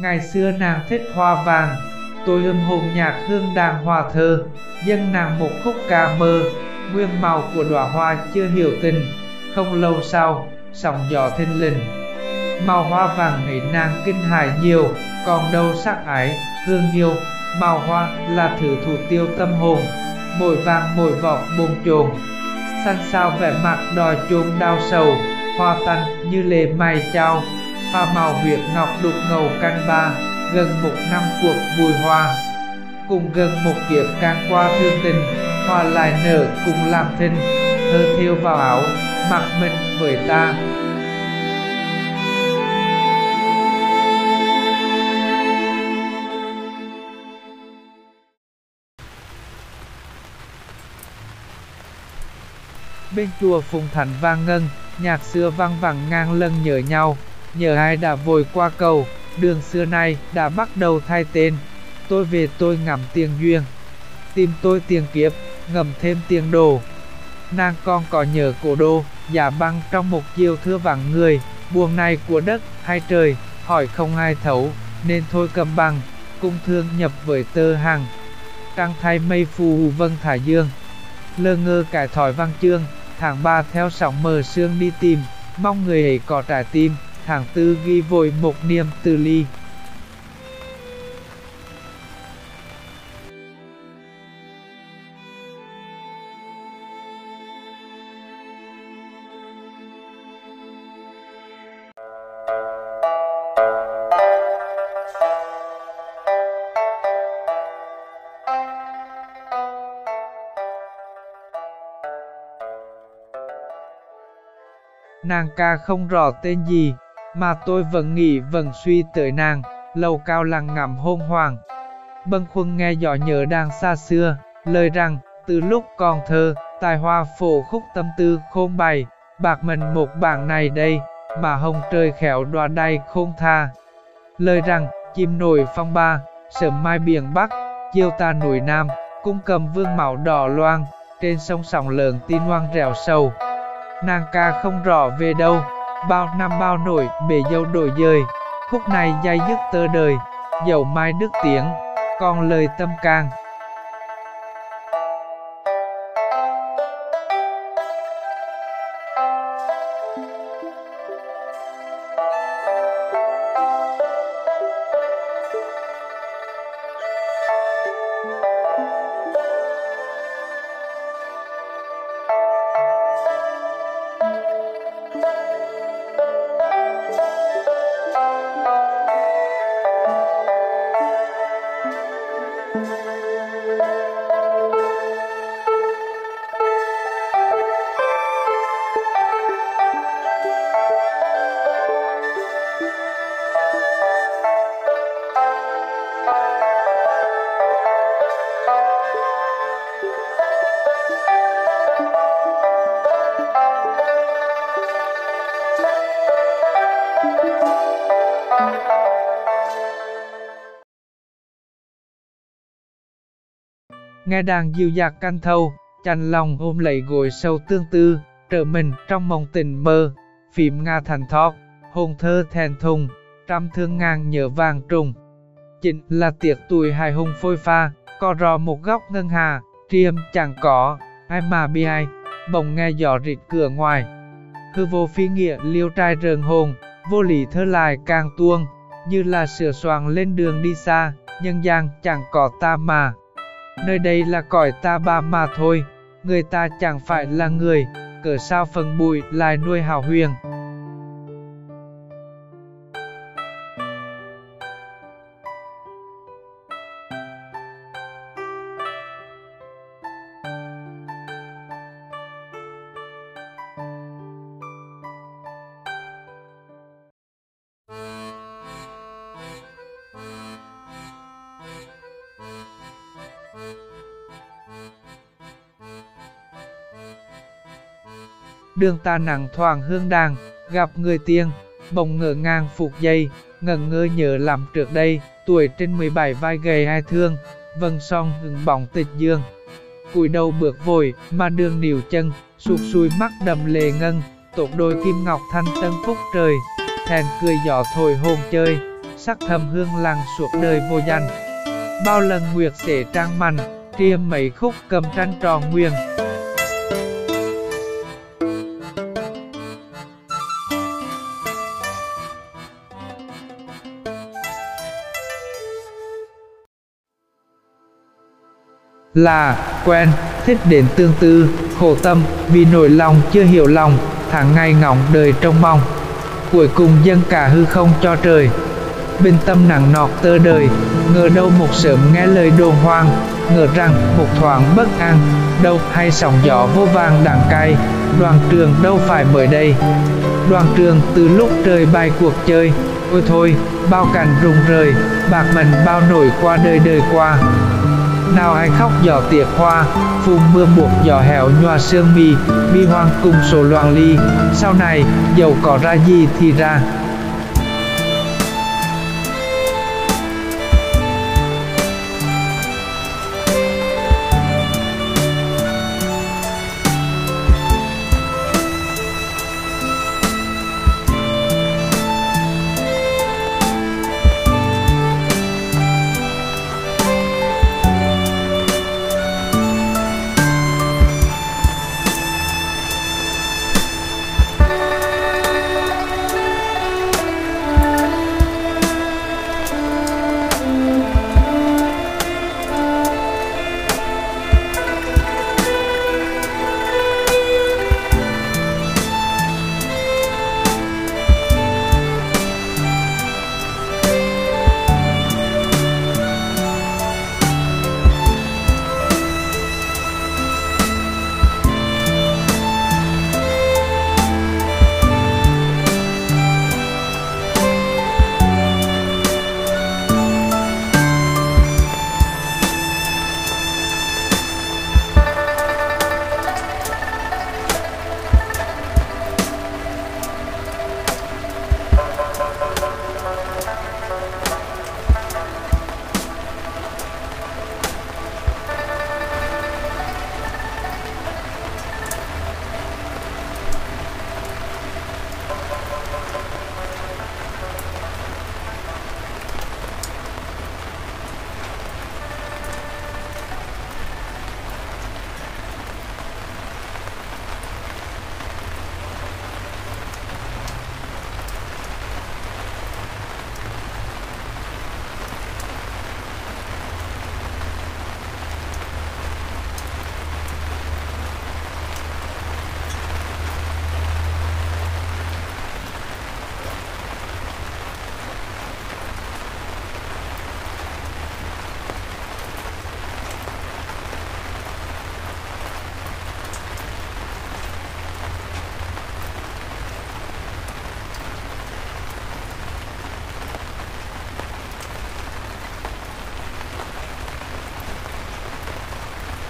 Ngày xưa nàng thích hoa vàng, tôi âm hồn nhạc hương đàn hòa thơ, dân nàng một khúc ca mơ, nguyên màu của đóa hoa chưa hiểu tình, không lâu sau, sóng gió thinh lình. Màu hoa vàng ấy nàng kinh hài nhiều, còn đâu sắc ái, hương yêu, màu hoa là thứ thủ tiêu tâm hồn, mỗi vàng mỗi vọt bồn chồn. Xanh sao vẻ mặt đòi chôn đau sầu, hoa tanh như lệ mày trao, pha màu huyệt ngọc đục ngầu căn ba, gần một năm cuộc vui hoa. Cùng gần một kiếp can qua thương tình, hoa lại nở cùng làm thinh, thơ thiêu vào áo, mặc mình với ta. Bên chùa Phùng Thành vang ngân, nhạc xưa vang vẳng ngang lân nhờ nhau, nhờ ai đã vội qua cầu, đường xưa nay đã bắt đầu thay tên. Tôi về tôi ngắm tiền duyên, tìm tôi tiền kiếp, ngầm thêm tiền đồ. Nàng con có nhờ cổ đô, giả băng trong một chiều thưa vắng người, buồn này của đất hay trời, hỏi không ai thấu, nên thôi cầm bằng, cung thương nhập với tơ hàng. Trăng thay mây phù vân thả dương, lơ ngơ cải thỏi văn chương, tháng ba theo sóng mờ sương đi tìm, mong người ấy có trái tim, tháng tư ghi vội một niềm từ ly. Nàng ca không rõ tên gì, mà tôi vẫn nghĩ vẫn suy tới nàng, lầu cao lặng ngắm hôn hoàng. Bân khuâng nghe gió nhớ đang xa xưa, lời rằng, từ lúc còn thơ, tài hoa phổ khúc tâm tư khôn bày, bạc mình một bảng này đây, mà hồng trời khéo đoà đay khôn tha. Lời rằng, chim nổi phong ba, sớm mai biển Bắc, chiêu ta núi Nam, cung cầm vương mạo đỏ loang, trên sông sòng lớn tin hoang rèo sầu. Nàng ca không rõ về đâu, bao năm bao nổi bể dâu đổi dời, khúc này dây dứt tơ đời, dầu mai đức tiếng, còn lời tâm càng nghe đàn dịu dạc canh thâu, chành lòng ôm lấy gối sâu tương tư, trở mình trong mộng tình mơ, phím nga thành thót, hồn thơ thèn thùng, trăm thương ngang nhớ vàng trùng. Chính là tiệc tuổi hài hùng phôi pha, co rò một góc ngân hà, triêm chẳng có, ai mà bi ai, bỗng nghe gió rịt cửa ngoài. Hư vô phi nghĩa liêu trai rờn hồn, vô lý thơ lại càng tuông, như là sửa soạn lên đường đi xa, nhân gian chẳng có ta mà nơi đây là cõi ta ba mà thôi, người ta chẳng phải là người, cỡ sao phần bụi lại nuôi hào huyền. Đường ta nặng thoảng hương đàng, gặp người tiên, bỗng ngỡ ngang phục dây, ngẩn ngơ nhớ làm trước đây, tuổi trên 17 vai gầy ai thương, vân song hứng bóng tịch dương. Cúi đầu bước vội, mà đường níu chân, sụp sùi mắt đầm lệ ngân, tột đôi kim ngọc thanh tân phúc trời, thèn cười gió thổi hồn chơi, sắc thầm hương làng suốt đời vô danh. Bao lần nguyệt sẽ trang mạnh, triêm mấy khúc cầm tranh tròn nguyên. Là quen, thích đến tương tư, khổ tâm, vì nỗi lòng chưa hiểu lòng, tháng ngày ngóng đời trong mong. Cuối cùng dâng cả hư không cho trời. bình tâm nặng nọt tơ đời, ngờ đâu một sớm nghe lời đồn hoang, ngờ rằng một thoáng bất an, đâu hay sóng gió vô vàng đằng cay, đoàn trường đâu phải mới đây. Đoàn trường từ lúc trời bay cuộc chơi, ôi thôi, bao cảnh rùng rời, bạc mình bao nổi qua đời đời qua nào ai khóc giò tiệc hoa phùng mưa buộc giò hẻo nhòa sương mi bi hoang cùng sổ loạn ly. Sau này, dầu có ra gì thì ra.